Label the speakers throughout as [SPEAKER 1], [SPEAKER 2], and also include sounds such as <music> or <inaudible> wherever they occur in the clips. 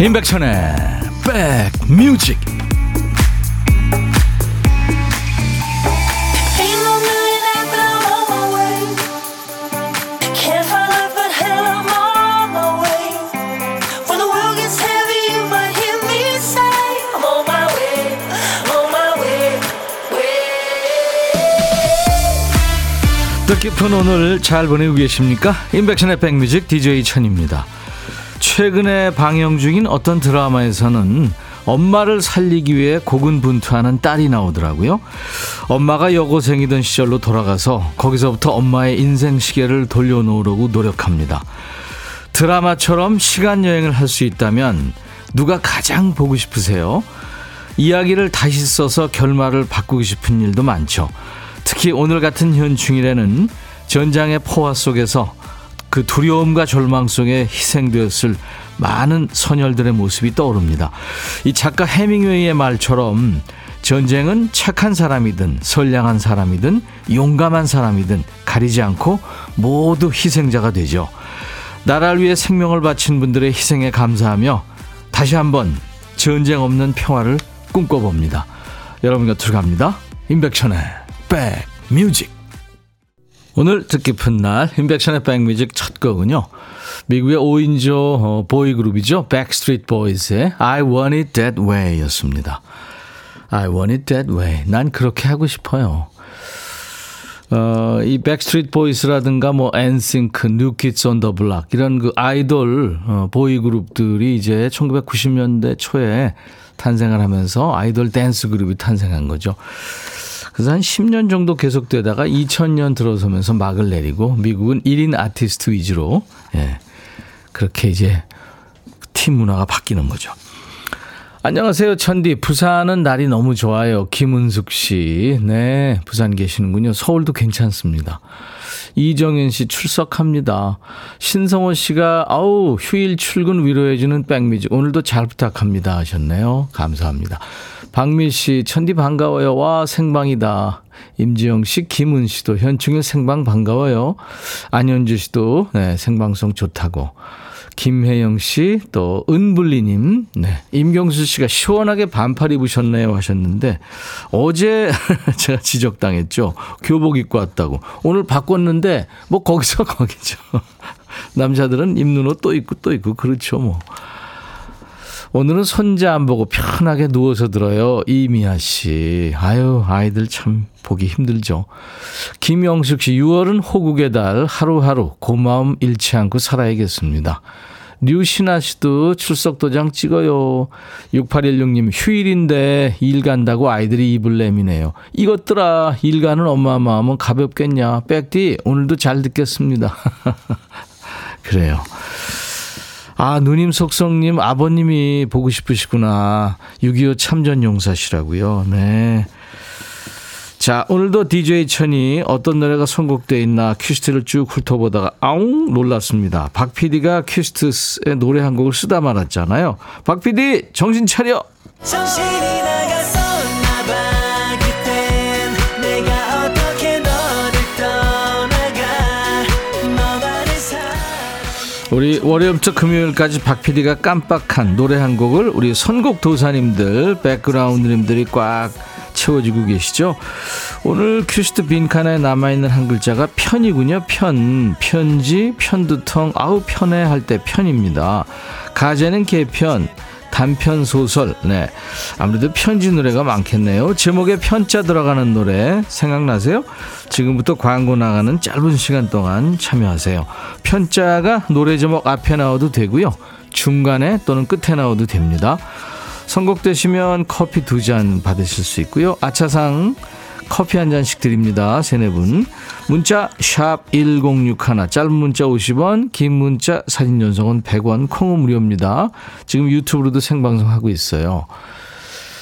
[SPEAKER 1] 임백천의 백뮤직 뜻깊은 오늘 잘 보내고 계십니까? 임백천의 백뮤직 DJ 천입니다. 최근에 방영 중인 어떤 드라마에서는 엄마를 살리기 위해 고군분투하는 딸이 나오더라고요. 엄마가 여고생이던 시절로 돌아가서 거기서부터 엄마의 인생 시계를 돌려놓으려고 노력합니다. 드라마처럼 시간 여행을 할 수 있다면 누가 가장 보고 싶으세요? 이야기를 다시 써서 결말을 바꾸고 싶은 일도 많죠. 특히 오늘 같은 현충일에는 전장의 포화 속에서 그 두려움과 절망 속에 희생되었을 많은 선열들의 모습이 떠오릅니다. 이 작가 해밍웨이의 말처럼 전쟁은 착한 사람이든 선량한 사람이든 용감한 사람이든 가리지 않고 모두 희생자가 되죠. 나라를 위해 생명을 바친 분들의 희생에 감사하며 다시 한번 전쟁 없는 평화를 꿈꿔봅니다. 여러분 곁으로 갑니다. 임백천의 백뮤직 오늘 뜻깊은 날 임백천의 백뮤직 첫 곡은요. 미국의 5인조 어, 보이 그룹이죠. Backstreet Boys의 I Want It That Way 였습니다. I Want It That Way. 난 그렇게 하고 싶어요. 어, 이 Backstreet Boys라든가 뭐 NSYNC, New Kids on the Block 이런 그 아이돌 어, 보이 그룹들이 이제 1990년대 초에 탄생을 하면서 아이돌 댄스 그룹이 탄생한 거죠. 그래서 한 10년 정도 계속되다가 2000년 들어서면서 막을 내리고 미국은 1인 아티스트 위주로 예, 그렇게 이제 팀 문화가 바뀌는 거죠. 안녕하세요, 천디. 부산은 날이 너무 좋아요. 김은숙 씨. 네, 부산 계시는군요. 서울도 괜찮습니다. 이정현 씨 출석합니다. 신성호 씨가 아우 휴일 출근 위로해주는 백미지 오늘도 잘 부탁합니다 하셨네요. 감사합니다. 박미 씨, 천디 반가워요. 와, 생방이다. 임지영 씨, 김은 씨도 현충일 생방 반가워요. 안현주 씨도 네, 생방송 좋다고. 김혜영 씨, 또 은블리님, 네, 임경수 씨가 시원하게 반팔 입으셨네요 하셨는데 어제 <laughs> 제가 지적당했죠. 교복 입고 왔다고. 오늘 바꿨는데 뭐 거기서 <laughs> 거기죠. 남자들은 입는 옷 또 입고 또 입고 그렇죠 뭐. 오늘은 손자 안 보고 편하게 누워서 들어요. 이미아 씨. 아유, 아이들 참 보기 힘들죠. 김영숙 씨, 6월은 호국의 달. 하루하루 고마움 잃지 않고 살아야겠습니다. 류신아 씨도 출석 도장 찍어요. 6816님, 휴일인데 일 간다고 아이들이 입을 내미네요. 이것들아, 일 가는 엄마 마음은 가볍겠냐. 백디, 오늘도 잘 듣겠습니다. <laughs> 그래요. 아, 누님 속성님 아버님이 보고 싶으시구나. 6.25 참전 용사시라고요. 네. 자, 오늘도 DJ 천이 어떤 노래가 선곡되어 있나 퀴스트를 쭉 훑어보다가 아웅 놀랐습니다. 박 PD가 퀴스트의 노래 한 곡을 쓰다 말았잖아요. 박 PD, 정신 차려! 정신이 우리 월요일부터 금요일까지 박 PD가 깜빡한 노래 한 곡을 우리 선곡 도사님들, 백그라운드님들이 꽉 채워지고 계시죠. 오늘 큐시트 빈칸에 남아있는 한 글자가 편이군요. 편, 편지, 편두통, 아우 편해 할 때 편입니다. 가재는 게 편, 단편 소설. 네. 아무래도 편지 노래가 많겠네요. 제목에 편자 들어가는 노래 생각나세요? 지금부터 광고 나가는 짧은 시간 동안 참여하세요. 편자가 노래 제목 앞에 나와도 되고요. 중간에 또는 끝에 나와도 됩니다. 선곡되시면 커피 두 잔 받으실 수 있고요. 아차상 커피 한 잔씩 드립니다. 세네 분. 문자 1061, 짧은 문자 50원, 긴 문자 사진 연속은 100원, 콩은 무료입니다. 지금 유튜브로도 생방송하고 있어요.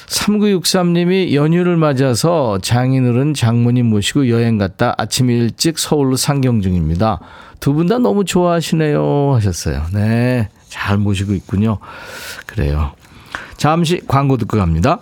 [SPEAKER 1] 3963님이 연휴를 맞아서 장인어른 장모님 모시고 여행 갔다 아침 일찍 서울로 상경 중입니다. 두 분 다 너무 좋아하시네요 하셨어요. 네, 잘 모시고 있군요. 그래요. 잠시 광고 듣고 갑니다.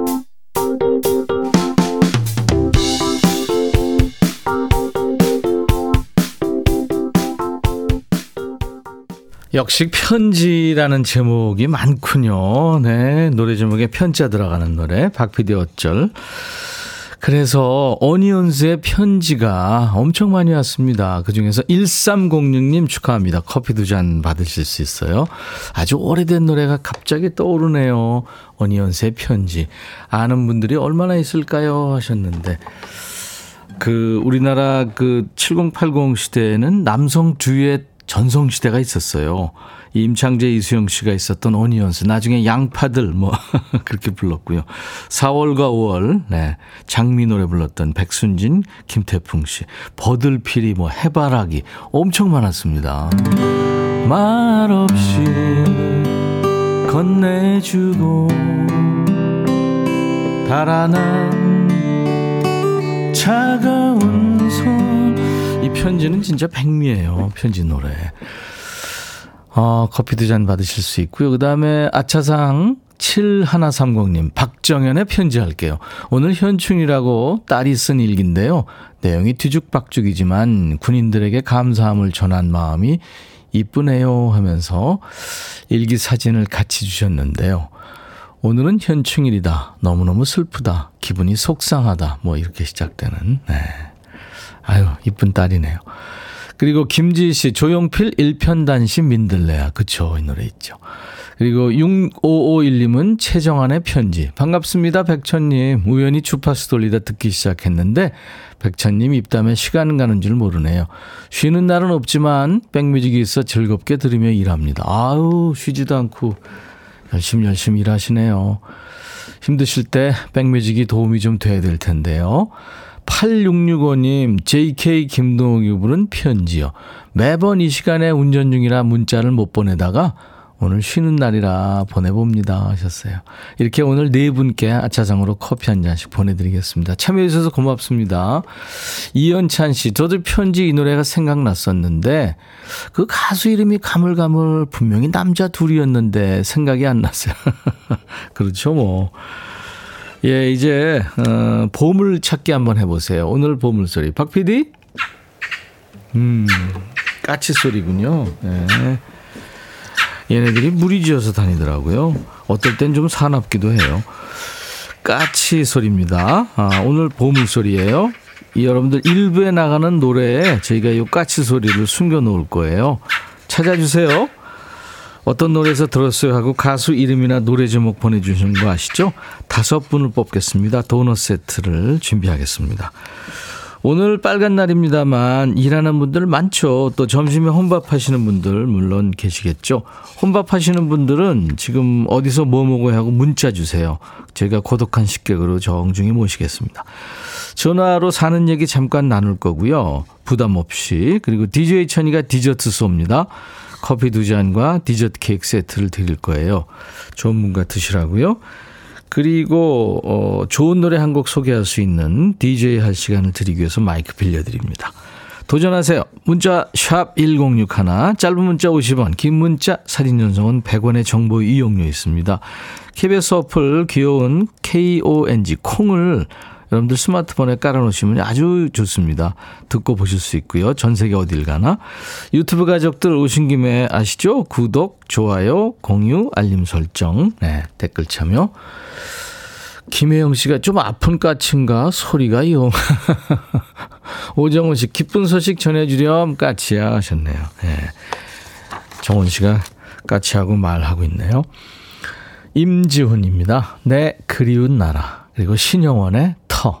[SPEAKER 1] 역시 편지라는 제목이 많군요. 네. 노래 제목에 편자 들어가는 노래. 박피디 어쩔. 그래서 어니언스의 편지가 엄청 많이 왔습니다. 그중에서 1306님 축하합니다. 커피 두 잔 받으실 수 있어요. 아주 오래된 노래가 갑자기 떠오르네요. 어니언스의 편지. 아는 분들이 얼마나 있을까요? 하셨는데. 그 우리나라 그 7080 시대에는 남성 듀엣 전성시대가 있었어요. 임창재, 이수영 씨가 있었던 오니언스. 나중에 양파들, 뭐, <laughs> 그렇게 불렀고요. 4월과 5월, 네. 장미 노래 불렀던 백순진, 김태풍 씨. 버들피리, 뭐, 해바라기. 엄청 많았습니다. 말 없이 건네주고, 달아난 차가운 손. 이 편지는 진짜 백미예요. 편지 노래. 어, 커피 두 잔 받으실 수 있고요. 그 다음에 아차상 7130님, 박정현의 편지 할게요. 오늘 현충이라고 딸이 쓴 일기인데요. 내용이 뒤죽박죽이지만 군인들에게 감사함을 전한 마음이 이쁘네요 하면서 일기 사진을 같이 주셨는데요. 오늘은 현충일이다. 너무너무 슬프다. 기분이 속상하다. 뭐 이렇게 시작되는. 네. 아유, 이쁜 딸이네요. 그리고 김지희 씨, 조용필 일편단심 민들레야. 그쵸. 이 노래 있죠. 그리고 6551님은 최정한의 편지. 반갑습니다, 백천님. 우연히 주파수 돌리다 듣기 시작했는데, 백천님 입담에 시간 가는 줄 모르네요. 쉬는 날은 없지만, 백뮤직이 있어 즐겁게 들으며 일합니다. 아우, 쉬지도 않고, 열심히 열심히 일하시네요. 힘드실 때, 백뮤직이 도움이 좀 돼야 될 텐데요. 8665님, JK 김동욱이 부른 편지요. 매번 이 시간에 운전 중이라 문자를 못 보내다가 오늘 쉬는 날이라 보내봅니다 하셨어요. 이렇게 오늘 네 분께 아차상으로 커피 한 잔씩 보내드리겠습니다. 참여해주셔서 고맙습니다. 이연찬 씨, 저도 편지 이 노래가 생각났었는데 그 가수 이름이 가물가물 분명히 남자 둘이었는데 생각이 안 났어요. <laughs> 그렇죠 뭐. 예, 이제 어, 보물 찾기 한번 해보세요. 오늘 보물 소리. 박 PD? 음, 까치 소리군요. 예. 얘네들이 무리지어서 다니더라고요. 어떨 땐 좀 사납기도 해요. 까치 소리입니다. 아, 오늘 보물 소리예요. 이 여러분들 일부에 나가는 노래에 저희가 이 까치 소리를 숨겨 놓을 거예요. 찾아주세요. 어떤 노래에서 들었어요 하고 가수 이름이나 노래 제목 보내주시는 거 아시죠? 다섯 분을 뽑겠습니다. 도넛 세트를 준비하겠습니다. 오늘 빨간 날입니다만 일하는 분들 많죠. 또 점심에 혼밥 하시는 분들 물론 계시겠죠. 혼밥 하시는 분들은 지금 어디서 뭐 먹어야 하고 문자 주세요. 제가 고독한 식객으로 정중히 모시겠습니다. 전화로 사는 얘기 잠깐 나눌 거고요. 부담 없이. 그리고 DJ 천이가 디저트 쏩니다. 커피 두 잔과 디저트 케이크 세트를 드릴 거예요. 좋은 분과 드시라고요. 그리고 어, 좋은 노래 한 곡 소개할 수 있는 DJ 할 시간을 드리기 위해서 마이크 빌려드립니다. 도전하세요. 문자 샵 1061, 짧은 문자 50원, 긴 문자 사진 전송은 100원의 정보 이용료 있습니다. KBS 어플 귀여운 KONG 콩을 여러분들 스마트폰에 깔아놓으시면 아주 좋습니다. 듣고 보실 수 있고요. 전 세계 어딜 가나. 유튜브 가족들 오신 김에 아시죠? 구독, 좋아요, 공유, 알림 설정, 네, 댓글 참여. 김혜영 씨가 좀 아픈 까치인가? 소리가 요. <laughs> 오정훈 씨, 기쁜 소식 전해주렴, 까치야 하셨네요. 네. 정훈 씨가 까치하고 말하고 있네요. 임지훈입니다. 내 그리운 나라. 그리고 신영원의 터.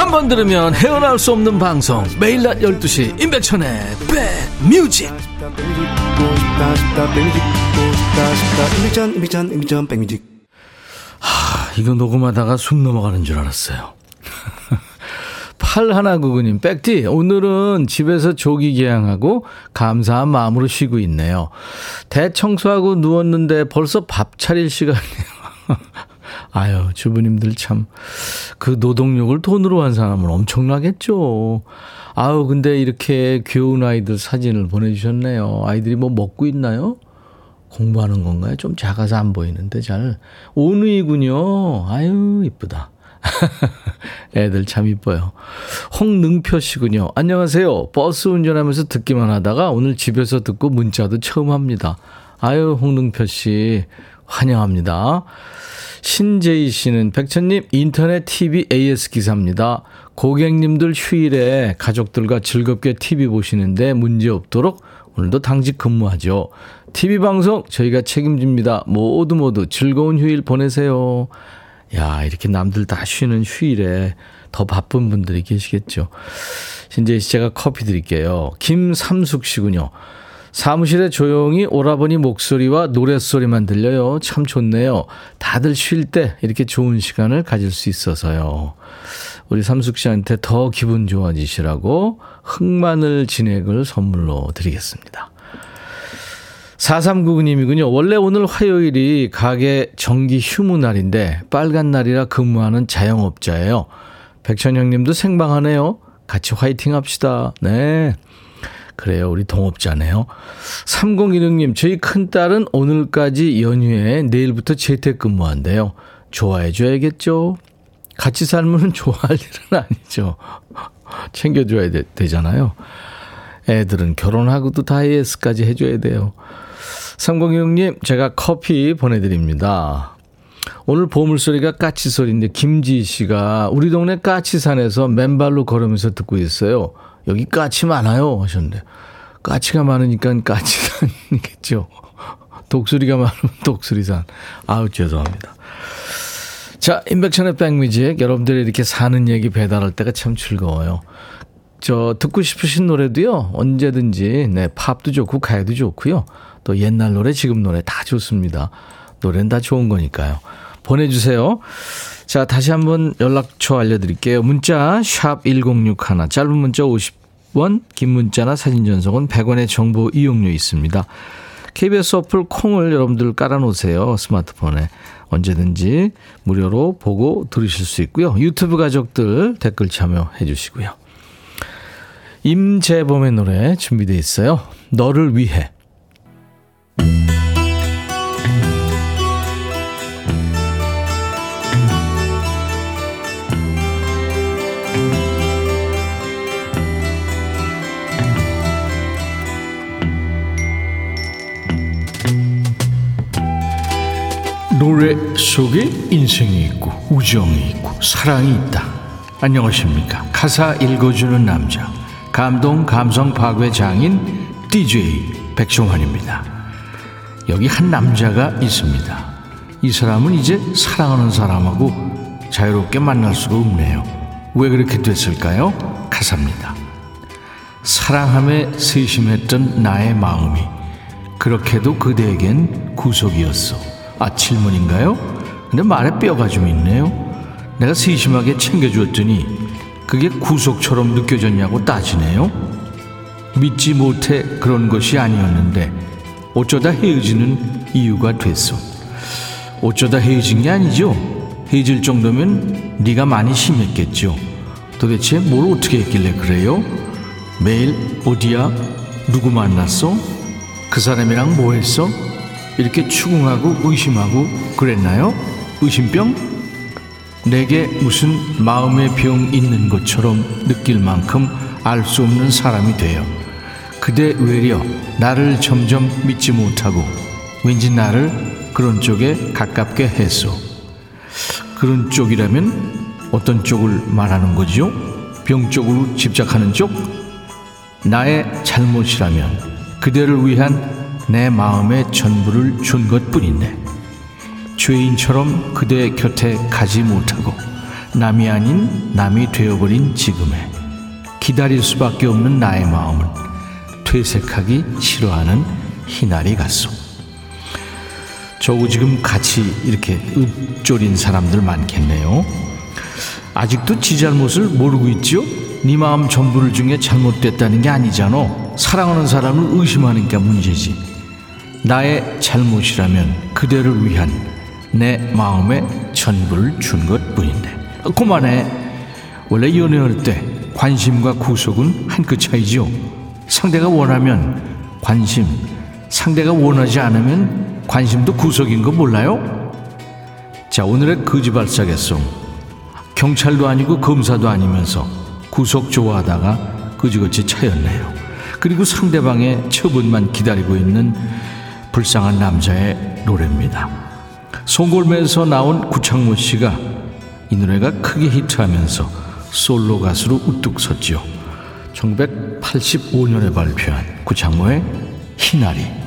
[SPEAKER 1] 한 번 들으면 헤어나올 수 없는 방송 매일 낮 12시 임백천의 백뮤직
[SPEAKER 2] 백뮤직
[SPEAKER 1] 이거 녹음하다가 숨 넘어가는 줄 알았어요. <laughs> 8199님, 백디, 오늘은 집에서 조기 개양하고 감사한 마음으로 쉬고 있네요. 대청소하고 누웠는데 벌써 밥 차릴 시간이에요. <laughs> 아유, 주부님들 참, 그 노동력을 돈으로 한 사람은 엄청나겠죠. 아유, 근데 이렇게 귀여운 아이들 사진을 보내주셨네요. 아이들이 뭐 먹고 있나요? 공부하는 건가요? 좀 작아서 안 보이는데 잘. 오누이군요. 아유, 이쁘다. <laughs> 애들 참 이뻐요. 홍능표 씨군요. 안녕하세요. 버스 운전하면서 듣기만 하다가 오늘 집에서 듣고 문자도 처음 합니다. 아유, 홍능표 씨. 환영합니다. 신재희 씨는 백천님 인터넷 TV AS 기사입니다. 고객님들 휴일에 가족들과 즐겁게 TV 보시는데 문제 없도록 오늘도 당직 근무하죠. TV 방송 저희가 책임집니다. 모두 모두 즐거운 휴일 보내세요. 야, 이렇게 남들 다 쉬는 휴일에 더 바쁜 분들이 계시겠죠. 신재희 씨 제가 커피 드릴게요. 김삼숙 씨군요. 사무실에 조용히 오라버니 목소리와 노랫소리만 들려요. 참 좋네요. 다들 쉴 때 이렇게 좋은 시간을 가질 수 있어서요. 우리 삼숙 씨한테 더 기분 좋아지시라고 흑마늘 진액을 선물로 드리겠습니다. 4399님이군요. 원래 오늘 화요일이 가게 정기 휴무 날인데 빨간 날이라 근무하는 자영업자예요. 백천형 님도 생방하네요. 같이 화이팅 합시다. 네. 그래요. 우리 동업자네요. 3016님, 저희 큰딸은 오늘까지 연휴에 내일부터 재택근무한대요. 좋아해줘야겠죠? 같이 살면 <laughs> 좋아할 일은 아니죠. <laughs> 챙겨줘야 되, 되잖아요. 애들은 결혼하고도 다이어스까지 해줘야 돼요. 3016님, 제가 커피 보내드립니다. 오늘 보물소리가 까치소리인데 김지희 씨가 우리 동네 까치산에서 맨발로 걸으면서 듣고 있어요. 여기 까치 많아요 하셨는데 까치가 많으니까 까치산이겠죠. <laughs> 독수리가 많으면 독수리산. 아우 죄송합니다. 자, 인백천의 백뮤직 여러분들이 이렇게 사는 얘기 배달할 때가 참 즐거워요. 저 듣고 싶으신 노래도요. 언제든지 네, 팝도 좋고 가요도 좋고요. 또 옛날 노래, 지금 노래 다 좋습니다. 노래는 다 좋은 거니까요. 보내주세요. 자, 다시 한번 연락처 알려드릴게요. 문자, 샵 1061, 짧은 문자 50원, 긴 문자나 사진 전송은 100원의 정보 이용료 있습니다. KBS 어플 콩을 여러분들 깔아놓으세요. 스마트폰에. 언제든지 무료로 보고 들으실 수 있고요. 유튜브 가족들 댓글 참여해 주시고요. 임재범의 노래 준비되어 있어요. 너를 위해. 노래 속에 인생이 있고 우정이 있고 사랑이 있다. 안녕하십니까. 가사 읽어주는 남자. 감동 감성 파괴 장인 DJ 백종환입니다. 여기 한 남자가 있습니다. 이 사람은 이제 사랑하는 사람하고 자유롭게 만날 수가 없네요. 왜 그렇게 됐을까요? 가사입니다. 사랑함에 세심했던 나의 마음이 그렇게도 그대에겐 구속이었어. 아, 질문인가요? 근데 말에 뼈가 좀 있네요. 내가 세심하게 챙겨주었더니 그게 구속처럼 느껴졌냐고 따지네요. 믿지 못해 그런 것이 아니었는데 어쩌다 헤어지는 이유가 됐어. 어쩌다 헤어진 게 아니죠. 헤어질 정도면 네가 많이 심했겠죠. 도대체 뭘 어떻게 했길래 그래요? 매일 어디야? 누구 만났어? 그 사람이랑 뭐 했어? 이렇게 추궁하고 의심하고 그랬나요? 의심병? 내게 무슨 마음의 병 있는 것처럼 느낄 만큼 알 수 없는 사람이 되어 그대 외려 나를 점점 믿지 못하고 왠지 나를 그런 쪽에 가깝게 했소. 그런 쪽이라면 어떤 쪽을 말하는 거지요? 병 쪽으로 집착하는 쪽? 나의 잘못이라면 그대를 위한 내 마음의 전부를 준 것뿐인데 죄인처럼 그대 곁에 가지 못하고 남이 아닌 남이 되어버린 지금에 기다릴 수밖에 없는 나의 마음을 퇴색하기 싫어하는 희날이 같소. 저고 지금 같이 이렇게 읊조린 사람들 많겠네요. 아직도 지 잘못을 모르고 있지요? 네 마음 전부를 중에 잘못됐다는 게 아니잖아. 사랑하는 사람을 의심하는 게 문제지. 나의 잘못이라면 그대를 위한 내 마음의 전부를 준 것뿐인데. 그만해. 원래 연애할 때 관심과 구속은 한 끗 차이죠. 상대가 원하면 관심, 상대가 원하지 않으면 관심도 구속인 거 몰라요? 자, 오늘의 거지발사겠송. 경찰도 아니고 검사도 아니면서 구속 좋아하다가 그지그지 차였네요. 그리고 상대방의 처분만 기다리고 있는 불쌍한 남자의 노래입니다. 송골매에서 나온 구창모 씨가 이 노래가 크게 히트하면서 솔로 가수로 우뚝 섰죠. 1985년에 발표한 구창모의 희나리.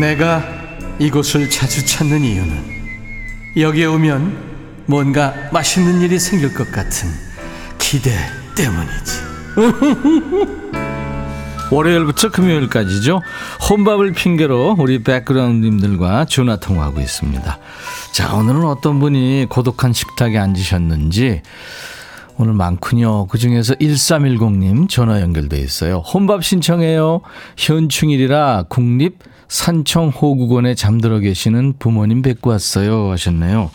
[SPEAKER 3] 내가 이곳을 자주 찾는 이유는 여기에 오면 뭔가 맛있는 일이 생길 것 같은 기대 때문이지. <laughs>
[SPEAKER 1] 월요일부터 금요일까지죠. 혼밥을 핑계로 우리 백그라운드님들과 전화 통화하고 있습니다. 자, 오늘은 어떤 분이 고독한 식탁에 앉으셨는지 오늘 많군요. 그 중에서 1310님 전화 연결돼 있어요. 혼밥 신청해요. 현충일이라 국립 산청호국원에 잠들어 계시는 부모님 뵙고 왔어요. 하셨네요.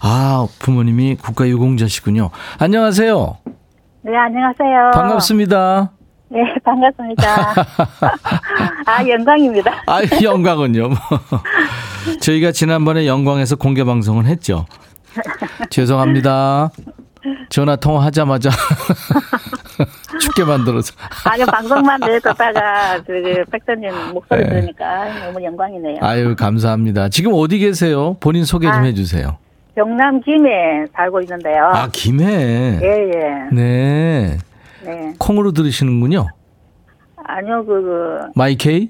[SPEAKER 1] 아, 부모님이 국가유공자시군요. 안녕하세요.
[SPEAKER 4] 네, 안녕하세요.
[SPEAKER 1] 반갑습니다.
[SPEAKER 4] 네, 반갑습니다. <laughs> 아, 영광입니다.
[SPEAKER 1] 아, 영광은요. 뭐. 저희가 지난번에 영광에서 공개 방송을 했죠. 죄송합니다. 전화 통화하자마자 <laughs> 춥게 만들어서.
[SPEAKER 4] 아니요, 방송만 늘 듣다가 그 <laughs> 백선님 목소리 네. 들으니까 너무 영광이네요.
[SPEAKER 1] 아유, 감사합니다. 지금 어디 계세요? 본인 소개 좀 아, 해주세요.
[SPEAKER 4] 경남 김해 살고 있는데요.
[SPEAKER 1] 아, 김해?
[SPEAKER 4] 예, 예.
[SPEAKER 1] 네. 네. 콩으로 들으시는군요.
[SPEAKER 4] 아니요, 그, 그.
[SPEAKER 1] 마이케이?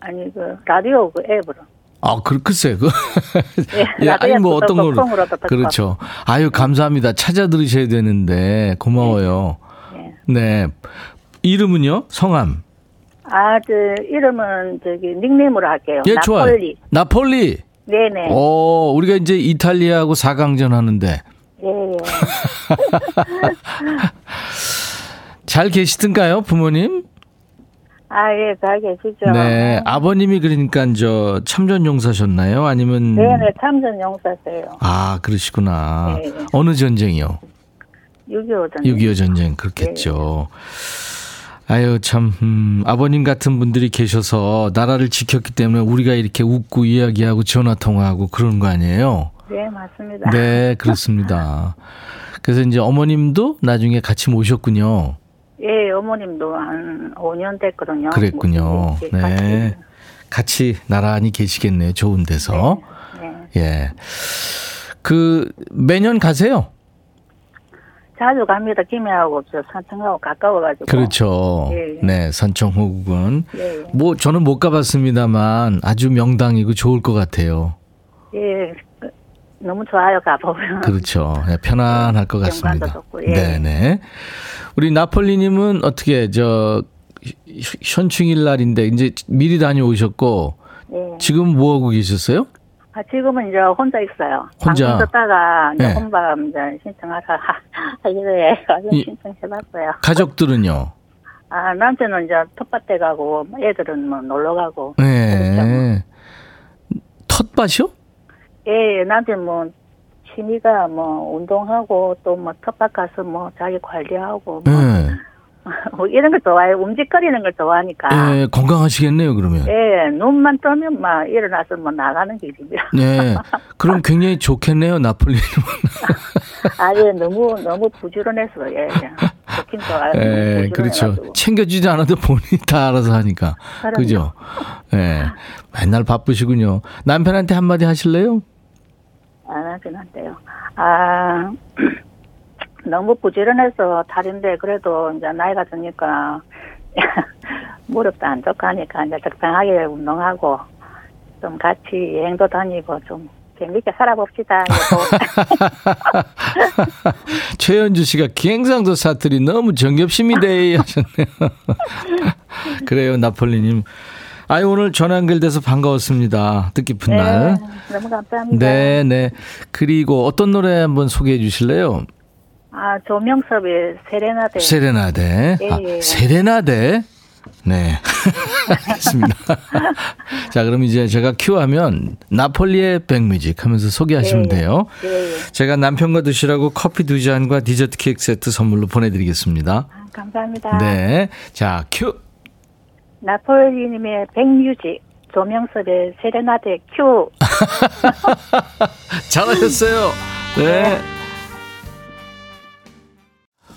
[SPEAKER 4] 아니, 그, 라디오 그 앱으로.
[SPEAKER 1] 아, 그, 글쎄, 그. <laughs> 예, 예 아니, 뭐 어떤 걸로. 그렇죠. 아유, 감사합니다. 찾아 들으셔야 되는데, 고마워요. 네. 네. 이름은요? 성함?
[SPEAKER 4] 아, 그, 이름은 저기, 닉네임으로 할게요.
[SPEAKER 1] 예, 나폴리. 좋아요. 나폴리.
[SPEAKER 4] 네네.
[SPEAKER 1] 어, 우리가 이제 이탈리아하고 4강전 하는데.
[SPEAKER 4] 예, 예. <laughs>
[SPEAKER 1] 잘 계시던가요, 부모님?
[SPEAKER 4] 아, 예, 잘 계시죠.
[SPEAKER 1] 네. 아버님이 그러니까 저 참전 용사셨나요? 아니면
[SPEAKER 4] 네 네, 참전 용사세요.
[SPEAKER 1] 아, 그러시구나. 네. 어느 전쟁이요?
[SPEAKER 4] 6.25 전쟁.
[SPEAKER 1] 6.25 전쟁 그렇겠죠. 네. 아유 참 음, 아버님 같은 분들이 계셔서 나라를 지켰기 때문에 우리가 이렇게 웃고 이야기하고 전화 통화하고 그런 거 아니에요?
[SPEAKER 4] 네 맞습니다.
[SPEAKER 1] 네 그렇습니다. 그래서 이제 어머님도 나중에 같이 모셨군요.
[SPEAKER 4] 예, 어머님도 한 5년 됐거든요.
[SPEAKER 1] 그랬군요. 네. 같이. 같이 나란히 계시겠네요. 좋은 데서. 네. 네. 예. 그 매년 가세요?
[SPEAKER 4] 자주 갑니다. 김해하고 저 산청하고 가까워가지고.
[SPEAKER 1] 그렇죠. 예, 예. 네, 산청호국은 예, 예, 뭐 저는 못 가봤습니다만 아주 명당이고 좋을 것 같아요.
[SPEAKER 4] 예, 너무 좋아요 가보면.
[SPEAKER 1] 그렇죠. 네, 편안할 것 <laughs> 같습니다. 좋고, 예. 네네. 우리 나폴리님은 어떻게 저 현충일 날인데 이제 미리 다녀오셨고 네. 지금 뭐 하고 계셨어요?
[SPEAKER 4] 아, 지금은 이제 혼자 있어요.
[SPEAKER 1] 혼자.
[SPEAKER 4] 듣다가 이제 네. 혼밥 이제 신청하서 하기로 가지고 신청해봤어요.
[SPEAKER 1] 가족들은요?
[SPEAKER 4] 아, 남편은 이제 텃밭에 가고, 애들은 뭐 놀러 가고.
[SPEAKER 1] 네. 텃밭이요?
[SPEAKER 4] 예, 남편 뭐, 취미가 뭐, 운동하고, 또 뭐, 텃밭 가서 뭐, 자기 관리하고. 뭐. 네. <laughs> 뭐 이런 걸 좋아해요. 움직거리는 걸 좋아하니까.
[SPEAKER 1] 예, 건강하시겠네요, 그러면.
[SPEAKER 4] 예, 눈만 뜨면 막 일어나서 뭐 나가는 길입니다.
[SPEAKER 1] 네. <laughs> 그럼 굉장히 좋겠네요, 나폴리는.
[SPEAKER 4] 아, 예, 너무, 너무 부지런해서, 예, 예. 좋긴 좋아요.
[SPEAKER 1] 예, 그렇죠. 챙겨주지 않아도 본인이 다 알아서 하니까.
[SPEAKER 4] 그럼요.
[SPEAKER 1] 그죠? 예. 맨날 바쁘시군요. 남편한테 한마디 하실래요?
[SPEAKER 4] 안 하긴 한데요. 아, <clears throat> 너무 부지런해서 다른데 그래도 이제 나이가 드니까 <laughs> 무릎도 안 좋고 하니까 이제 적당하게 운동하고 좀 같이 여행도 다니고 좀 재밌게 살아봅시다. <laughs>
[SPEAKER 1] 최현주 씨가 기행상도 사투리 너무 정겹심이 돼 하셨네요. <laughs> 그래요, 나폴리님. 아유, 오늘 전화 연결돼서 반가웠습니다. 뜻깊은 날.
[SPEAKER 4] 네, 너무 감사합니다.
[SPEAKER 1] 네, 네. 그리고 어떤 노래 한번 소개해 주실래요?
[SPEAKER 4] 아, 조명섭의 세레나데.
[SPEAKER 1] 세레나데. 아,
[SPEAKER 4] 예, 예.
[SPEAKER 1] 세레나데. 네. <laughs> 알겠습니다. <laughs> 자, 그럼 이제 제가 큐하면 나폴리의 백뮤직 하면서 소개하시면
[SPEAKER 4] 예, 예.
[SPEAKER 1] 돼요.
[SPEAKER 4] 예, 예.
[SPEAKER 1] 제가 남편과 드시라고 커피 두 잔과 디저트 케이크 세트 선물로 보내드리겠습니다.
[SPEAKER 4] 아, 감사합니다.
[SPEAKER 1] 네. 자, 큐.
[SPEAKER 4] 나폴리님의 백뮤직, 조명섭의 세레나데 큐. <laughs>
[SPEAKER 1] 잘하셨어요. 네.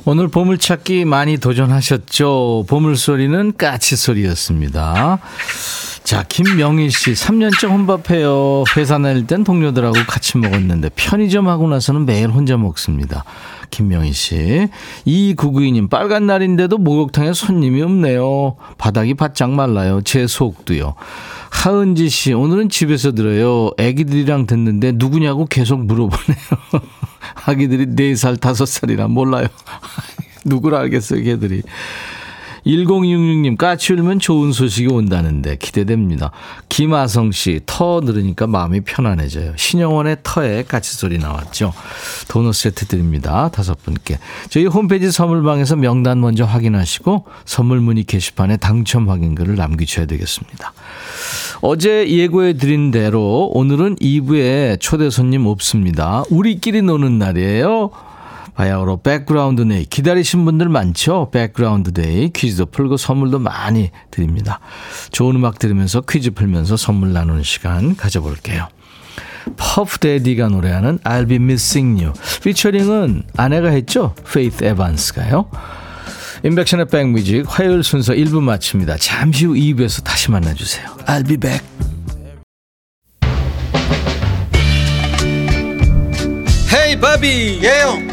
[SPEAKER 1] 오늘 보물찾기 많이 도전하셨죠? 보물소리는 까치소리였습니다. 자, 김명희 씨, 3년째 혼밥해요. 회사 다닐 땐 동료들하고 같이 먹었는데 편의점 하고 나서는 매일 혼자 먹습니다. 김명희 씨. 2992님, 빨간 날인데도 목욕탕에 손님이 없네요. 바닥이 바짝 말라요. 제 속도요. 하은지 씨, 오늘은 집에서 들어요. 애기들이랑 듣는데 누구냐고 계속 물어보네요. <laughs> 아기들이 4살, 5살이라 몰라요. <laughs> 누구라 알겠어요, 걔들이. 1066님, 까치 울면 좋은 소식이 온다는데 기대됩니다. 김아성 씨, 터 들으니까 마음이 편안해져요. 신영원의 터에 까치 소리 나왔죠. 도넛 세트 드립니다. 다섯 분께. 저희 홈페이지 선물방에서 명단 먼저 확인하시고 선물 문의 게시판에 당첨 확인글을 남기셔야 되겠습니다. 어제 예고해 드린 대로 오늘은 2부에 초대 손님 없습니다. 우리끼리 노는 날이에요. 바야흐로 백그라운드 데이 기다리신 분들 많죠? 백그라운드 데이 퀴즈도 풀고 선물도 많이 드립니다. 좋은 음악 들으면서 퀴즈 풀면서 선물 나누는 시간 가져볼게요. 퍼프 대디가 노래하는 I'll be missing you. 피처링은 아내가 했죠? 페이스 에반스가요. 임백천의 백뮤직 화요일 순서 1부 마칩니다. 잠시 후 2부에서 다시 만나주세요. I'll be back. 헤이 바비
[SPEAKER 5] 예영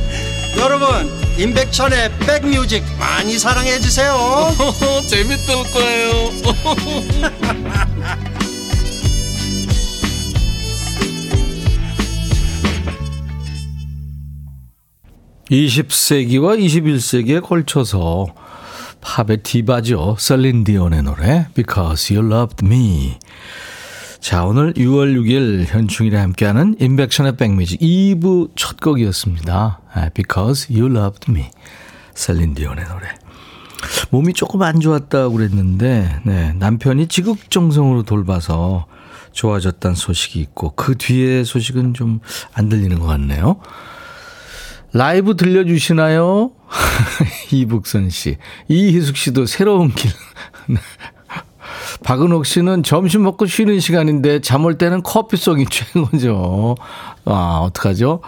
[SPEAKER 5] 여러분 임백천의 백뮤직 많이 사랑해 주세요 <laughs>
[SPEAKER 1] 재밌을 거예요 <laughs> 20세기와 21세기에 걸쳐서 팝의 디바죠. 셀린 디온의 노래 Because You Loved Me. 자, 오늘 6월 6일 현충일에 함께하는 인백션의 백뮤직 2부 첫 곡이었습니다. 아, Because You Loved Me. 셀린 디온의 노래. 몸이 조금 안 좋았다고 그랬는데, 네, 남편이 지극정성으로 돌봐서 좋아졌다는 소식이 있고, 그 뒤에 소식은 좀 안 들리는 것 같네요. 라이브 들려주시나요? <laughs> 이북선 씨. 이희숙 씨도 새로운 길. <laughs> 박은옥 씨는 점심 먹고 쉬는 시간인데 잠 올 때는 커피송이 <laughs> 최고죠. 아, 어떡하죠?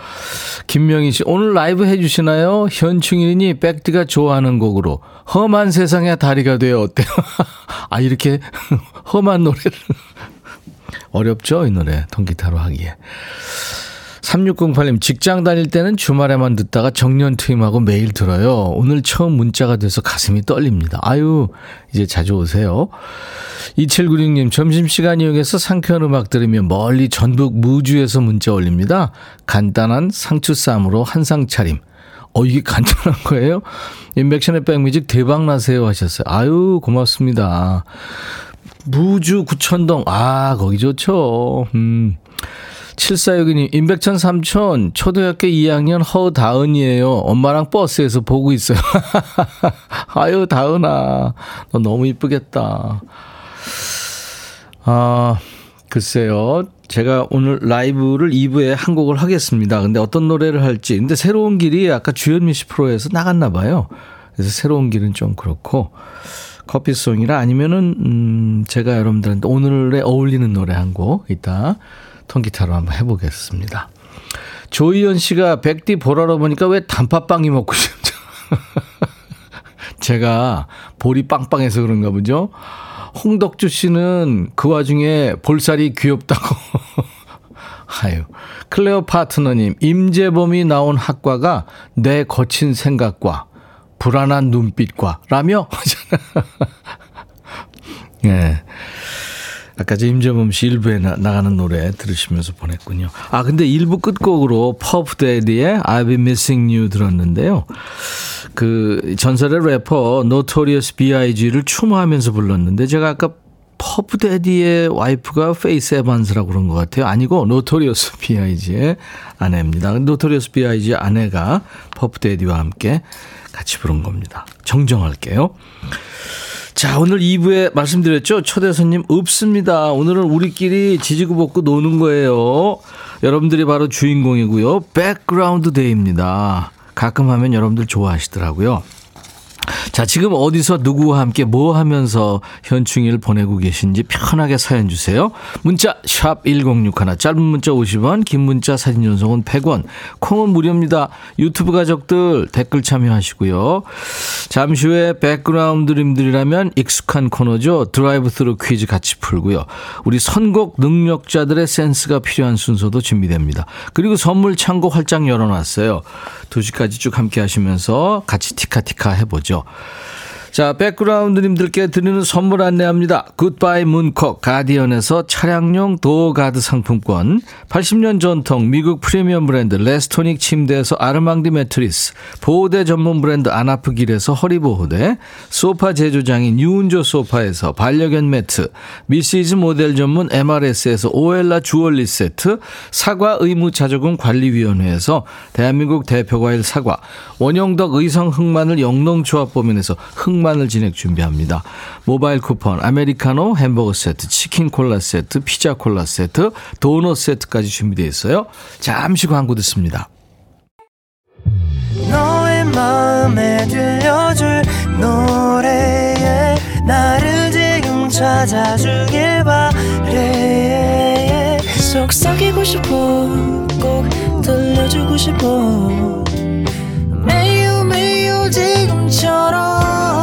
[SPEAKER 1] 김명희 씨, 오늘 라이브 해주시나요? 현충일이니 백디가 좋아하는 곡으로 험한 세상의 다리가 되어 어때요? <laughs> 아, 이렇게 <laughs> 험한 노래를. 어렵죠? 이 노래. 통기타로 하기에. 3608님, 직장 다닐 때는 주말에만 듣다가 정년 퇴임하고 매일 들어요. 오늘 처음 문자가 돼서 가슴이 떨립니다. 아유, 이제 자주 오세요. 2796님, 점심시간 이용해서 상쾌한 음악 들으며 멀리 전북 무주에서 문자 올립니다. 간단한 상추쌈으로 한상 차림. 어, 이게 간단한 <laughs> 거예요? 인백션의 백뮤직 대박 나세요 하셨어요. 아유, 고맙습니다. 무주 구천동. 아, 거기 좋죠. 음. 7462님, 임백천 삼촌, 초등학교 2학년 허다은이에요. 엄마랑 버스에서 보고 있어요. <laughs> 아유, 다은아. 너 너무 이쁘겠다. 아, 글쎄요. 제가 오늘 라이브를 2부에 한 곡을 하겠습니다. 근데 어떤 노래를 할지. 근데 새로운 길이 아까 주현미 씨 프로에서 나갔나 봐요. 그래서 새로운 길은 좀 그렇고. 커피송이라 아니면은, 음, 제가 여러분들한테 오늘에 어울리는 노래 한 곡 이따 통기타로 한번 해보겠습니다. 조희연 씨가 백디 보라로 보니까 왜 단팥빵이 먹고 싶죠? <laughs> 제가 볼이 빵빵해서 그런가 보죠? 홍덕주 씨는 그 와중에 볼살이 귀엽다고. <laughs> 아유. 클레오 파트너님, 임재범이 나온 학과가 내 거친 생각과 불안한 눈빛과 라며? <laughs> 예. 네. 아까 저 임재범 씨 일부에 나, 가는 노래 들으시면서 보냈군요. 아, 근데 일부 끝곡으로 퍼프데디의 I've been missing you 들었는데요. 그 전설의 래퍼 노토리어스 B.I.G를 추모하면서 불렀는데 제가 아까 퍼프대디의 와이프가 페이스 에반스라고 그런 것 같아요. 아니고 노토리어스 B.I.G의 아내입니다. 노토리어스 B.I.G의 아내가 퍼프대디와 함께 같이 부른 겁니다. 정정할게요. 자, 오늘 2부에 말씀드렸죠? 초대 손님 없습니다. 오늘은 우리끼리 지지고 볶고 노는 거예요. 여러분들이 바로 주인공이고요. 백그라운드 데이입니다. 가끔 하면 여러분들 좋아하시더라고요. 자, 지금 어디서 누구와 함께 뭐 하면서 현충일 보내고 계신지 편하게 사연 주세요. 문자 샵 1061, 짧은 문자 50원, 긴 문자 사진 전송은 100원, 콩은 무료입니다. 유튜브 가족들 댓글 참여하시고요. 잠시 후에 백그라운드님들이라면 익숙한 코너죠. 드라이브 스루 퀴즈 같이 풀고요. 우리 선곡 능력자들의 센스가 필요한 순서도 준비됩니다. 그리고 선물 창고 활짝 열어놨어요. 2시까지 쭉 함께 하시면서 같이 티키타카 해보죠. 것이죠. 자, 백그라운드님들께 드리는 선물 안내합니다. 굿바이 문콕 가디언에서 차량용 도어가드 상품권, 80년 전통 미국 프리미엄 브랜드 레스토닉 침대에서 아르망디 매트리스, 보호대 전문 브랜드 안아프길에서 허리보호대, 소파 제조장인 유운조 소파에서 반려견 매트, 미시즈 모델 전문 MRS에서 오엘라 주얼리 세트, 사과 의무자조금 관리위원회에서 대한민국 대표과일 사과, 원형덕 의성 흑마늘 영농조합법인에서 흑 마늘 진액 준비합니다. 모바일 쿠폰, 아메리카노 햄버거 세트, 치킨 콜라 세트, 피자 콜라 세트, 도넛 세트까지 준비되어 있어요. 잠시 광고 듣습니다. 너의 마음에 들려줄 노래에 나를 지금 찾아주길 바래 속삭이고 싶어 꼭 들려주고 싶어 매우 매우 지금처럼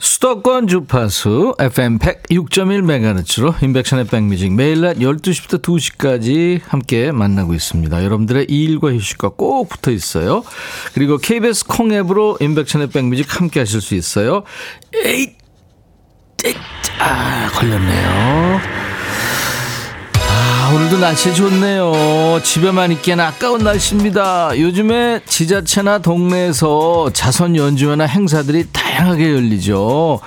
[SPEAKER 1] 수도권 주파수 FM 106.1MHz로 인백션의 백뮤직 매일 낮 12시부터 2시까지 함께 만나고 있습니다. 여러분들의 일과 휴식과 꼭 붙어 있어요. 그리고 KBS 콩앱으로 인백션의 백뮤직 함께 하실 수 있어요. 에잇! 에잇! 아, 걸렸네요. 오늘도 날씨 좋네요. 집에만 있기엔 아까운 날씨입니다. 요즘에 지자체나 동네에서 자선 연주회나 행사들이 다양하게 열리죠.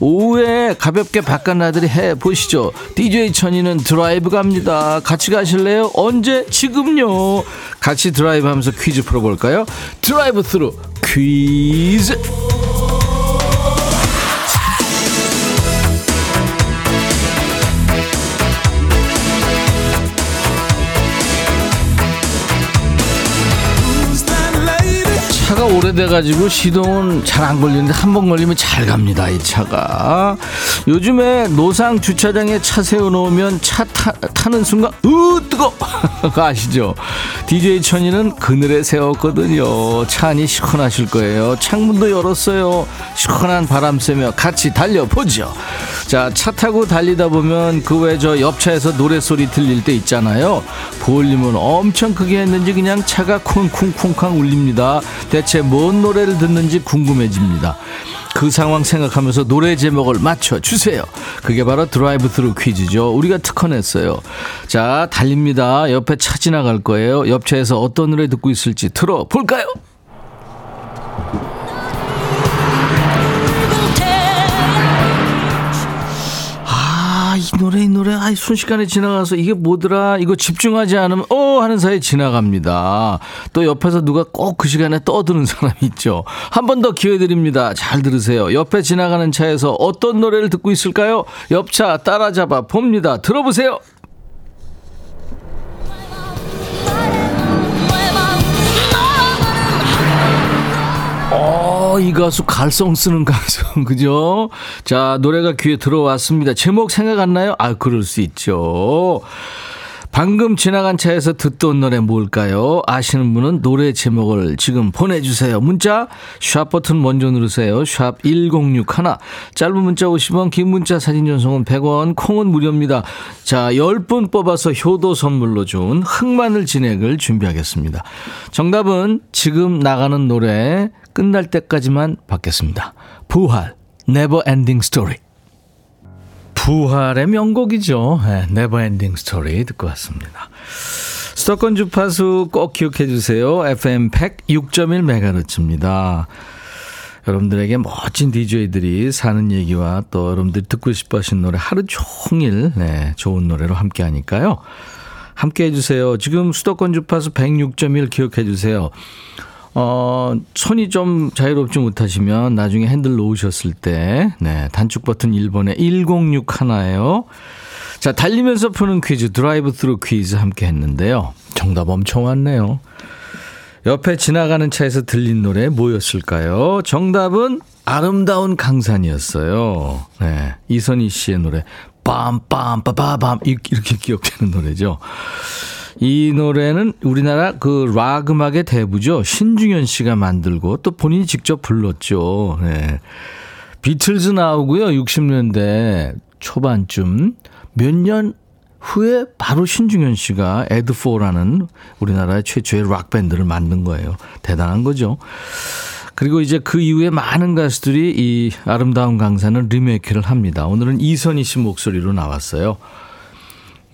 [SPEAKER 1] 오후에 가볍게 바깥 나들이 해 보시죠. DJ 천이는 드라이브 갑니다. 같이 가실래요? 언제? 지금요. 같이 드라이브 하면서 퀴즈 풀어볼까요? 드라이브 스루 퀴즈. 오래돼가지고 시동은 잘 안 걸리는데 한 번 걸리면 잘 갑니다 이 차가. 요즘에 노상 주차장에 차 세워놓으면 차 타, 타는 순간 으 뜨거! <laughs> 그거 아시죠? DJ 천이는 그늘에 세웠거든요. 차 안이 시원하실 거예요. 창문도 열었어요. 시원한 바람 쐬며 같이 달려보죠 자, 차 타고 달리다 보면 그 왜 저 옆차에서 노래소리 들릴 때 있잖아요. 볼륨은 엄청 크게 했는지 그냥 차가 쿵쿵쿵쾅 울립니다. 대체 뭔 노래를 듣는지 궁금해집니다. 그 상황 생각하면서 노래 제목을 맞춰주세요. 그게 바로 드라이브 스루 퀴즈죠. 우리가 특허냈어요. 자, 달립니다. 옆에 차 지나갈 거예요. 옆차에서 어떤 노래 듣고 있을지 들어볼까요? 이 노래, 이 노래, 아, 순식간에 지나가서 이게 뭐더라? 이거 집중하지 않으면, 어, 하는 사이에 지나갑니다. 또 옆에서 누가 꼭 그 시간에 떠드는 사람이 있죠. 한 번 더 기회 드립니다. 잘 들으세요. 옆에 지나가는 차에서 어떤 노래를 듣고 있을까요? 옆차 따라잡아 봅니다. 들어보세요. 어, 이 가수 갈성 쓰는 가수, <laughs> 그죠? 자, 노래가 귀에 들어왔습니다. 제목 생각 안 나요? 아, 그럴 수 있죠. 방금 지나간 차에서 듣던 노래 뭘까요? 아시는 분은 노래 제목을 지금 보내주세요. 문자 샵 버튼 먼저 누르세요. 샵 1061. 짧은 문자 50원, 긴 문자 사진 전송은 100원, 콩은 무료입니다. 자, 10분 뽑아서 효도 선물로 준 흑마늘 진액을 준비하겠습니다. 정답은 지금 나가는 노래 끝날 때까지만 받겠습니다. 부활, Never Ending Story. 부활의 명곡이죠. 네, Never Ending Story 듣고 왔습니다. 수도권 주파수 꼭 기억해 주세요. FM 106.1MHz입니다. 여러분들에게 멋진 DJ들이 사는 얘기와 또 여러분들이 듣고 싶어 하신 노래 하루 종일 네, 좋은 노래로 함께 하니까요. 함께 해주세요. 지금 수도권 주파수 106.1 기억해 주세요. 어, 손이 좀 자유롭지 못하시면 나중에 핸들 놓으셨을 때, 네, 단축 버튼 1번에 106 하나예요. 자, 달리면서 푸는 퀴즈, 드라이브 스루 퀴즈 함께 했는데요. 정답 엄청 왔네요. 옆에 지나가는 차에서 들린 노래 뭐였을까요? 정답은 아름다운 강산이었어요. 네, 이선희 씨의 노래, 빰빰빠바밤, 이렇게 기억되는 노래죠. 이 노래는 우리나라 그 락 음악의 대부죠. 신중현 씨가 만들고 또 본인이 직접 불렀죠. 네. 비틀즈 나오고요. 60년대 초반쯤 몇 년 후에 바로 신중현 씨가 에드포라는 우리나라의 최초의 락 밴드를 만든 거예요. 대단한 거죠. 그리고 이제 그 이후에 많은 가수들이 이 아름다운 강산을 리메이크를 합니다. 오늘은 이선희 씨 목소리로 나왔어요.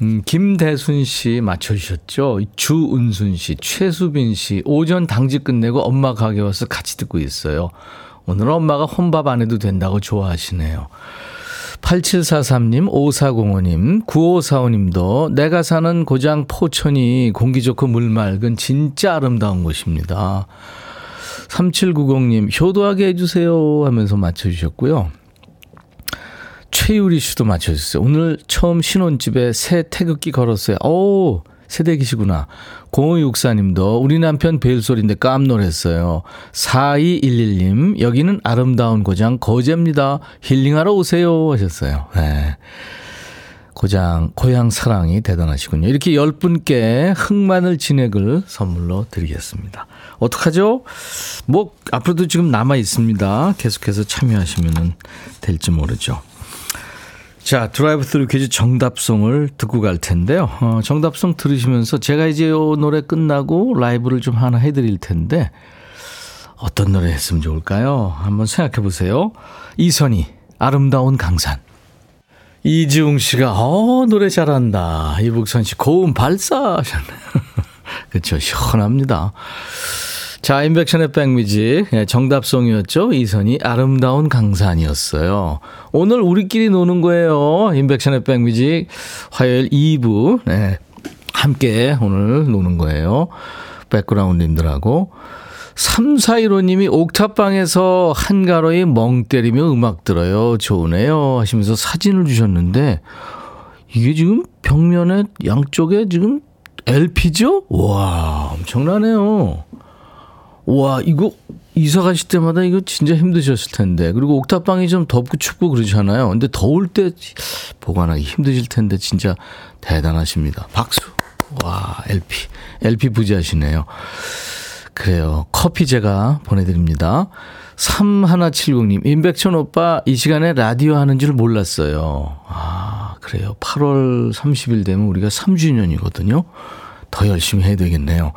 [SPEAKER 1] 음, 김대순 씨 맞춰주셨죠? 주은순 씨, 최수빈 씨, 오전 당직 끝내고 엄마 가게 와서 같이 듣고 있어요. 오늘 엄마가 혼밥 안 해도 된다고 좋아하시네요. 8743님, 5405님, 9545님도 내가 사는 고장 포천이 공기 좋고 물 맑은 진짜 아름다운 곳입니다. 3790님, 효도하게 해주세요 하면서 맞춰주셨고요. 최유리 씨도 맞춰주세요. 오늘 처음 신혼집에 새 태극기 걸었어요. 오, 새댁이시구나. 0564님도 우리 남편 벨소리인데 깜놀했어요. 4211님, 여기는 아름다운 고장 거제입니다. 힐링하러 오세요. 하셨어요. 네. 고장, 고향 사랑이 대단하시군요. 이렇게 10분께 흑마늘 진액을 선물로 드리겠습니다. 어떡하죠? 뭐, 앞으로도 지금 남아 있습니다. 계속해서 참여하시면 될지 모르죠. 자, 드라이브 스루 퀴즈 정답송을 듣고 갈 텐데요. 어, 정답송 들으시면서 제가 이제 요 노래 끝나고 라이브를 좀 하나 해드릴 텐데 어떤 노래 했으면 좋을까요? 한번 생각해 보세요. 이선희, 아름다운 강산. 이지웅 씨가, 어, 노래 잘한다. 이북선 씨, 고음 발사 하셨네요. <laughs> 그렇죠. 시원합니다. 자, 인백션의 백뮤직. 예, 정답송이었죠. 이선이 아름다운 강산이었어요. 오늘 우리끼리 노는 거예요. 인백션의 백뮤직. 화요일 2부. 네. 함께 오늘 노는 거예요. 백그라운드님들하고. 3415님이 옥탑방에서 한가로이 멍 때리며 음악 들어요. 좋으네요. 하시면서 사진을 주셨는데, 이게 지금 벽면에 양쪽에 지금 LP죠? 와, 엄청나네요. 와, 이거 이사 가실 때마다 이거 진짜 힘드셨을 텐데. 그리고 옥탑방이 좀 덥고 춥고 그러잖아요. 근데 더울 때 보관하기 힘드실 텐데 진짜 대단하십니다. 박수. 와, LP. LP 부자시네요. 그래요. 커피 제가 보내드립니다. 3170님, 임백천 오빠 이 시간에 라디오 하는 줄 몰랐어요. 아, 그래요. 8월 30일 되면 우리가 3주년이거든요. 더 열심히 해야 되겠네요.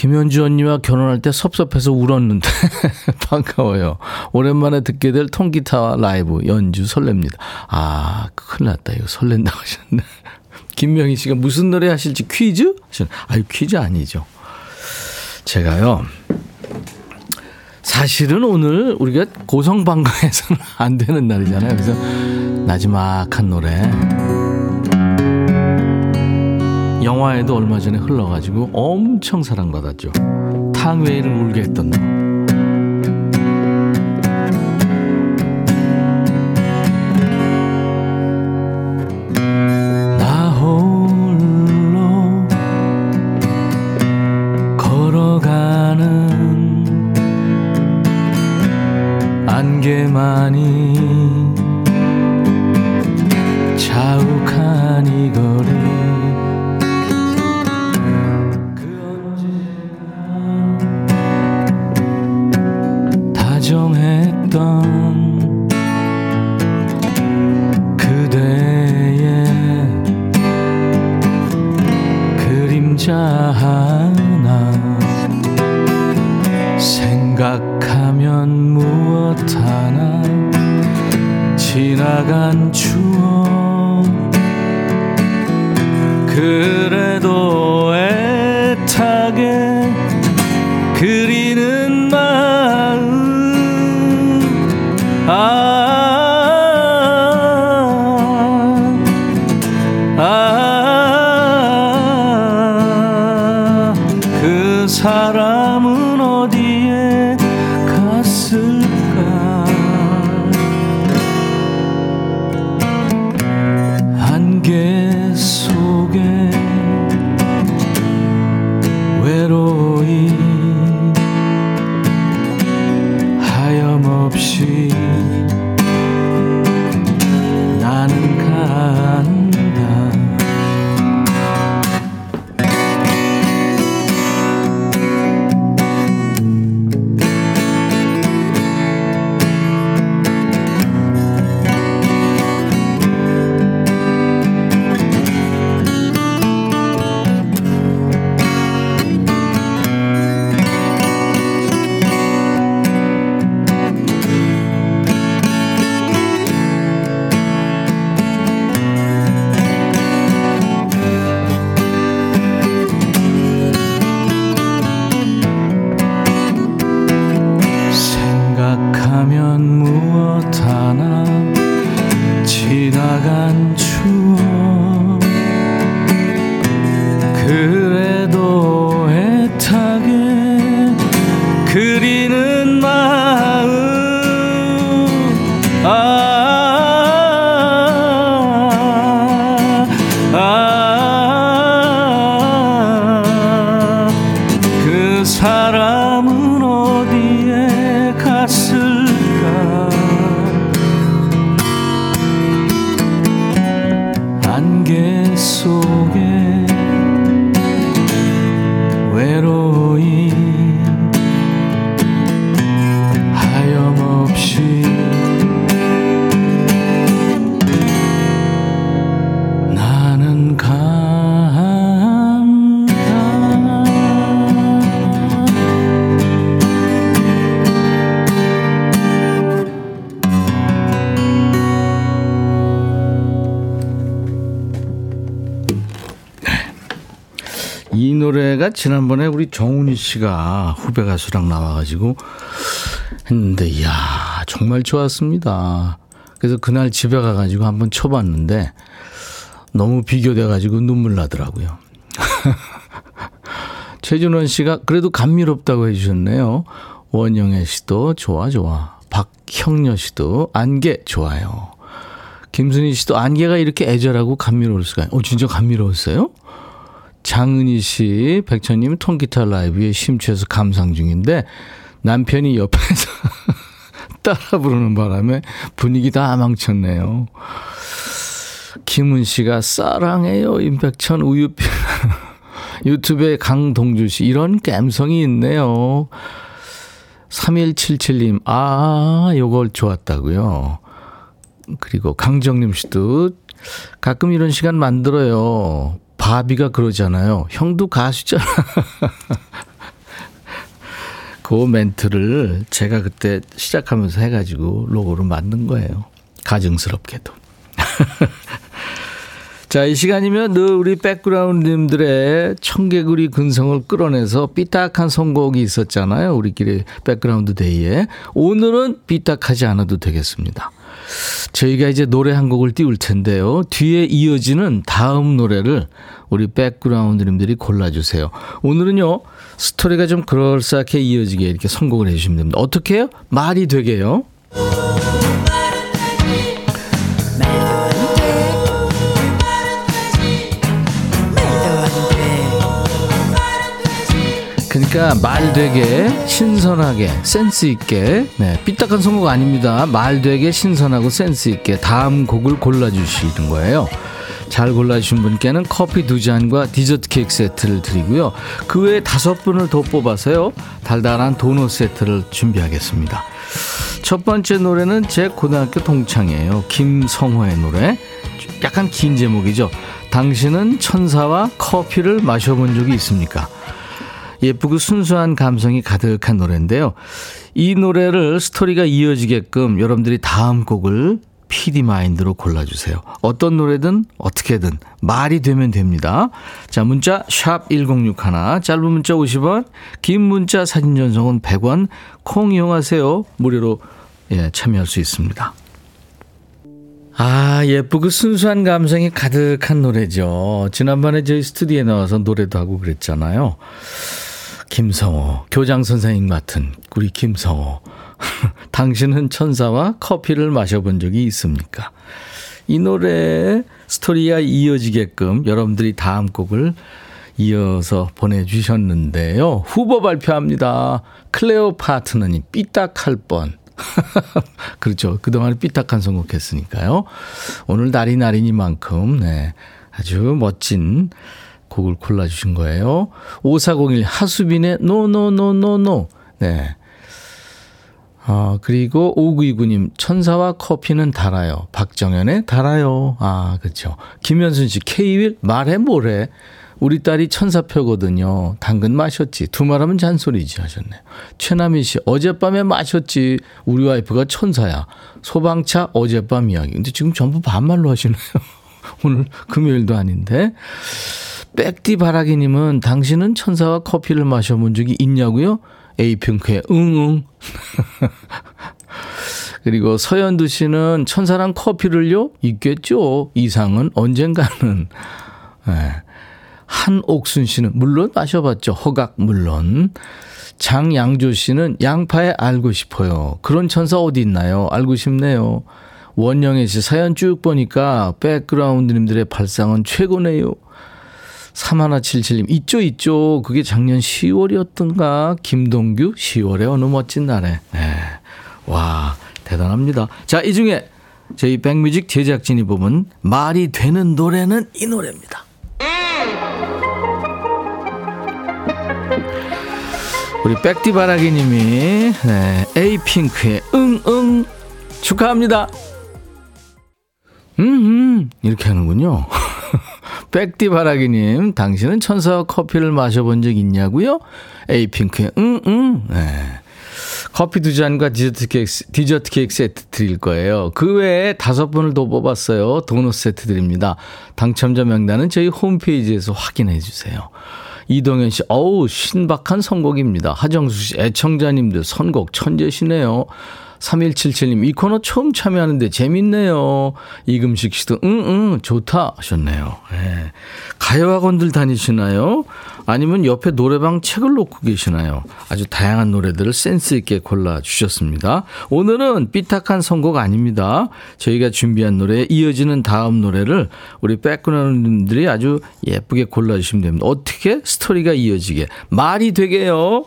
[SPEAKER 1] 김현주 언니와 결혼할 때 섭섭해서 울었는데 <laughs> 반가워요. 오랜만에 듣게 될 통기타와 라이브 연주 설렙니다. 아, 큰일 났다. 이거 설렌다고 하셨네. <laughs> 김명희 씨가 무슨 노래 하실지 퀴즈? 아유, 퀴즈 아니죠. 제가요. 사실은 오늘 우리가 고성방가에서는 <laughs> 안 되는 날이잖아요. 그래서 나지막한 노래. 영화에도 얼마 전에 흘러가지고 엄청 사랑받았죠. 탕웨이를 울게 했던 너. 지난번에 우리 정훈이 씨가 후배 가수랑 나와가지고 했는데, 이야, 정말 좋았습니다. 그래서 그날 집에 가가지고 한번 쳐봤는데, 너무 비교돼가지고 눈물 나더라고요. <laughs> 최준원 씨가 그래도 감미롭다고 해주셨네요. 원영애 씨도 좋아, 좋아. 박형녀 씨도 안개 좋아요. 김순희 씨도 안개가 이렇게 애절하고 감미로울 수가, 어, 진짜 감미로웠어요? 장은희 씨, 백천님 통기타 라이브에 심취해서 감상 중인데 남편이 옆에서 <laughs> 따라 부르는 바람에 분위기 다 망쳤네요. 김은 씨가 사랑해요 임백천 우유빛 <laughs> 유튜브에 강동주 씨, 이런 감성이 있네요. 3177님, 아, 요걸 좋았다고요. 그리고 강정림 씨도 가끔 이런 시간 만들어요. 바비가 그러잖아요. 형도 가수잖아. <laughs> 그 멘트를 제가 그때 시작하면서 해가지고 로고를 만든 거예요. 가증스럽게도. <laughs> 자, 이 시간이면 늘 우리 백그라운드님들의 청개구리 근성을 끌어내서 삐딱한 선곡이 있었잖아요. 우리끼리 백그라운드 데이에. 오늘은 삐딱하지 않아도 되겠습니다. 저희가 이제 노래 한 곡을 띄울 텐데요. 뒤에 이어지는 다음 노래를 우리 백그라운드님들이 골라주세요. 오늘은요, 스토리가 좀 그럴싸하게 이어지게 이렇게 선곡을 해주시면 됩니다. 어떻게 해요? 말이 되게요. 그러니까 말 되게 신선하게 센스 있게 네, 삐딱한 선곡 아닙니다. 말 되게 신선하고 센스 있게 다음 곡을 골라주시는 거예요. 잘 골라주신 분께는 커피 두 잔과 디저트 케이크 세트를 드리고요. 그 외에 다섯 분을 더 뽑아서요. 달달한 도넛 세트를 준비하겠습니다. 첫 번째 노래는 제 고등학교 동창이에요. 김성호의 노래. 약간 긴 제목이죠. 당신은 천사와 커피를 마셔본 적이 있습니까? 예쁘고 순수한 감성이 가득한 노래인데요. 이 노래를 스토리가 이어지게끔 여러분들이 다음 곡을 PD 마인드로 골라주세요. 어떤 노래든 어떻게든 말이 되면 됩니다. 자, 문자 샵 1061, 짧은 문자 50원, 긴 문자 사진 전송은 100원, 콩 이용하세요. 무료로 예, 참여할 수 있습니다. 아, 예쁘고 순수한 감성이 가득한 노래죠. 지난번에 저희 스튜디오에 나와서 노래도 하고 그랬잖아요. 김성호, 교장 선생님 같은 우리 김성호. <laughs> 당신은 천사와 커피를 마셔본 적이 있습니까? 이 노래 스토리가 이어지게끔 여러분들이 다음 곡을 이어서 보내주셨는데요. 후보 발표합니다. 클레오 파트너님, 삐딱할 뻔. <laughs> 그렇죠. 그동안 삐딱한 선곡했으니까요. 오늘 날이 날이니만큼, 네. 아주 멋진 곡을 골라주신 거예요. 5401 하수빈의 노노노노노. 네. 아, 그리고 5929님, 천사와 커피는 달아요. 박정현의 달아요. 아, 그렇죠. 김현순 씨, K.Will 말해 뭐해. 우리 딸이 천사표거든요. 당근 마셨지. 두 말하면 잔소리지 하셨네요. 최남희 씨, 어젯밤에 마셨지. 우리 와이프가 천사야. 소방차 어젯밤 이야기. 근데 지금 전부 반말로 하시네요. <laughs> 오늘 금요일도 아닌데. 백디 바라기님은 당신은 천사와 커피를 마셔본 적이 있냐고요? 에이핑크의 응응. <laughs> 그리고 서현두 씨는 천사랑 커피를요? 있겠죠. 이상은 언젠가는. 네. 한옥순 씨는 물론 마셔봤죠. 허각 물론. 장양조 씨는 양파에 알고 싶어요. 그런 천사 어디 있나요? 알고 싶네요. 원영애 씨 사연 쭉 보니까 백그라운드님들의 발상은 최고네요. 3177님, 있죠, 있죠. 그게 작년 10월이었던가. 김동규, 10월의 어느 멋진 날에. 네. 와, 대단합니다. 자, 이 중에 저희 백뮤직 제작진이 보면 말이 되는 노래는 이 노래입니다. 우리 백디바라기님이 네, 에이핑크의 응응 축하합니다. 음, 음 이렇게 하는군요. <laughs> 백디 바라기님, 당신은 천사와 커피를 마셔본 적 있냐고요? 에이핑크의 응응. 음. 네. 커피 두 잔과 디저트 케이크, 디저트 케이크 세트 드릴 거예요. 그 외에 다섯 분을 더 뽑았어요. 도넛 세트 드립니다. 당첨자 명단은 저희 홈페이지에서 확인해 주세요. 이동현 씨, 어우, 신박한 선곡입니다. 하정수 씨, 애청자님들 선곡 천재시네요. 3177님, 이 코너 처음 참여하는데 재밌네요. 이금식 씨도, 응, 응, 좋다 하셨네요. 네. 가요학원들 다니시나요? 아니면 옆에 노래방 책을 놓고 계시나요? 아주 다양한 노래들을 센스있게 골라주셨습니다. 오늘은 삐딱한 선곡 아닙니다. 저희가 준비한 노래에 이어지는 다음 노래를 우리 백그라운드들이 아주 예쁘게 골라주시면 됩니다. 어떻게 스토리가 이어지게. 말이 되게요.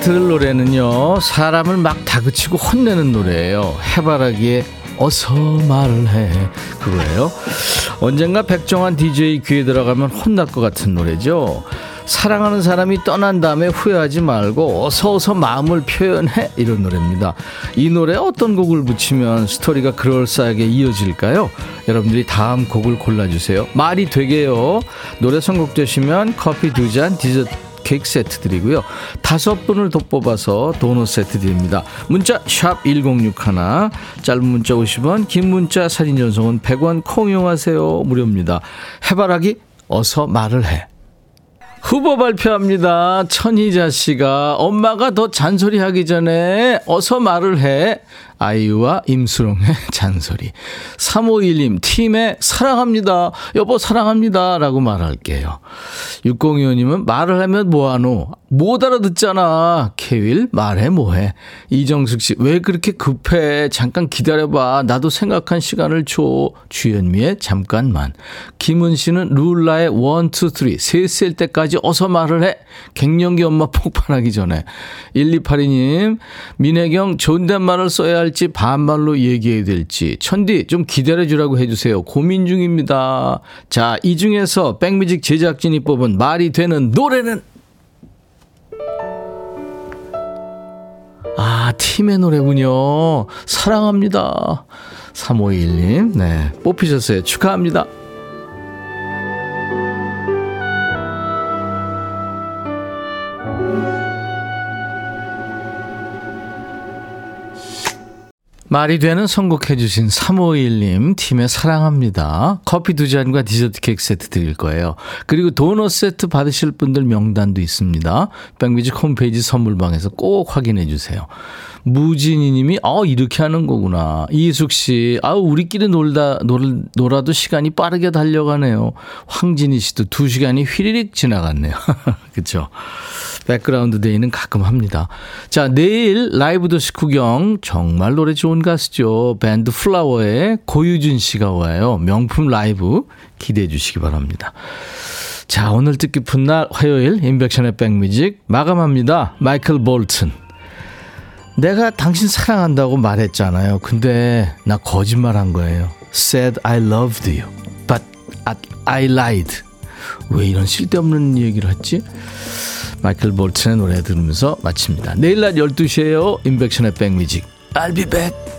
[SPEAKER 1] 들을 노래는요 사람을 막 다그치고 혼내는 노래예요. 해바라기에 어서 말을 해. 그거예요. 언젠가 백종환 DJ 귀에 들어가면 혼날 것 같은 노래죠. 사랑하는 사람이 떠난 다음에 후회하지 말고 어서 어서 마음을 표현해. 이런 노래입니다. 이 노래에 어떤 곡을 붙이면 스토리가 그럴싸하게 이어질까요? 여러분들이 다음 곡을 골라주세요. 말이 되게요. 노래 선곡되시면 커피 두 잔 디저트 케이크 세트 드리고요. 다섯 분을 더 뽑아서 도넛 세트 드립니다. 문자 샵 1061, 짧은 문자 50원, 긴 문자 사진 전송은 100원 콩 이용하세요. 무료입니다. 해바라기 어서 말을 해. 후보 발표합니다. 천희자 씨가 엄마가 더 잔소리하기 전에 어서 말을 해. 아이유와 임수롱의 <laughs> 잔소리. 351님, 팀에 사랑합니다. 여보, 사랑합니다. 라고 말할게요. 6025님은 말을 하면 뭐하노? 못 알아듣잖아. 케윌, 말해, 뭐해. 이정숙 씨, 왜 그렇게 급해? 잠깐 기다려봐. 나도 생각한 시간을 줘. 주현미의 잠깐만. 김은 씨는 룰라의 1, 2, 3. 셋셀 때까지 어서 말을 해. 갱년기 엄마 <laughs> 폭발하기 전에. 1282님, 민혜경 존댓말을 써야 할지 반말로 얘기해야 될지. 천디, 좀 기다려 주라고 해주세요. 고민 중입니다. 자, 이 중에서 백뮤직 제작진이 뽑은 말이 되는 노래는 아, 팀의 노래군요. 사랑합니다. 3521님, 네. 뽑히셨어요. 축하합니다. 말이 되는 선곡해 주신 351님 팀에 사랑합니다. 커피 두 잔과 디저트 케이크 세트 드릴 거예요. 그리고 도넛 세트 받으실 분들 명단도 있습니다. 백뮤직 홈페이지 선물방에서 꼭 확인해 주세요. 무진이 님이, 어, 이렇게 하는 거구나. 이숙 씨, 아우, 우리끼리 놀다, 놀, 놀아도 시간이 빠르게 달려가네요. 황진희 씨도 두 시간이 휘리릭 지나갔네요. <laughs> 그쵸. 백그라운드 데이는 가끔 합니다. 자, 내일 라이브도 식후경 정말 노래 좋은 가수죠. 밴드 플라워의 고유진 씨가 와요. 명품 라이브 기대해 주시기 바랍니다. 자, 오늘 뜻깊은 날 화요일 임백천의 백뮤직 마감합니다. 마이클 볼튼. 내가 당신 사랑한다고 말했잖아요. 근데 나 거짓말 한 거예요. Said I loved you, but I lied. 왜 이런 쓸데없는 얘기를 했지? 마이클 볼튼의 노래 들으면서 마칩니다. 내일 낮 12시에요. 인백션의 백뮤직. I'll be back.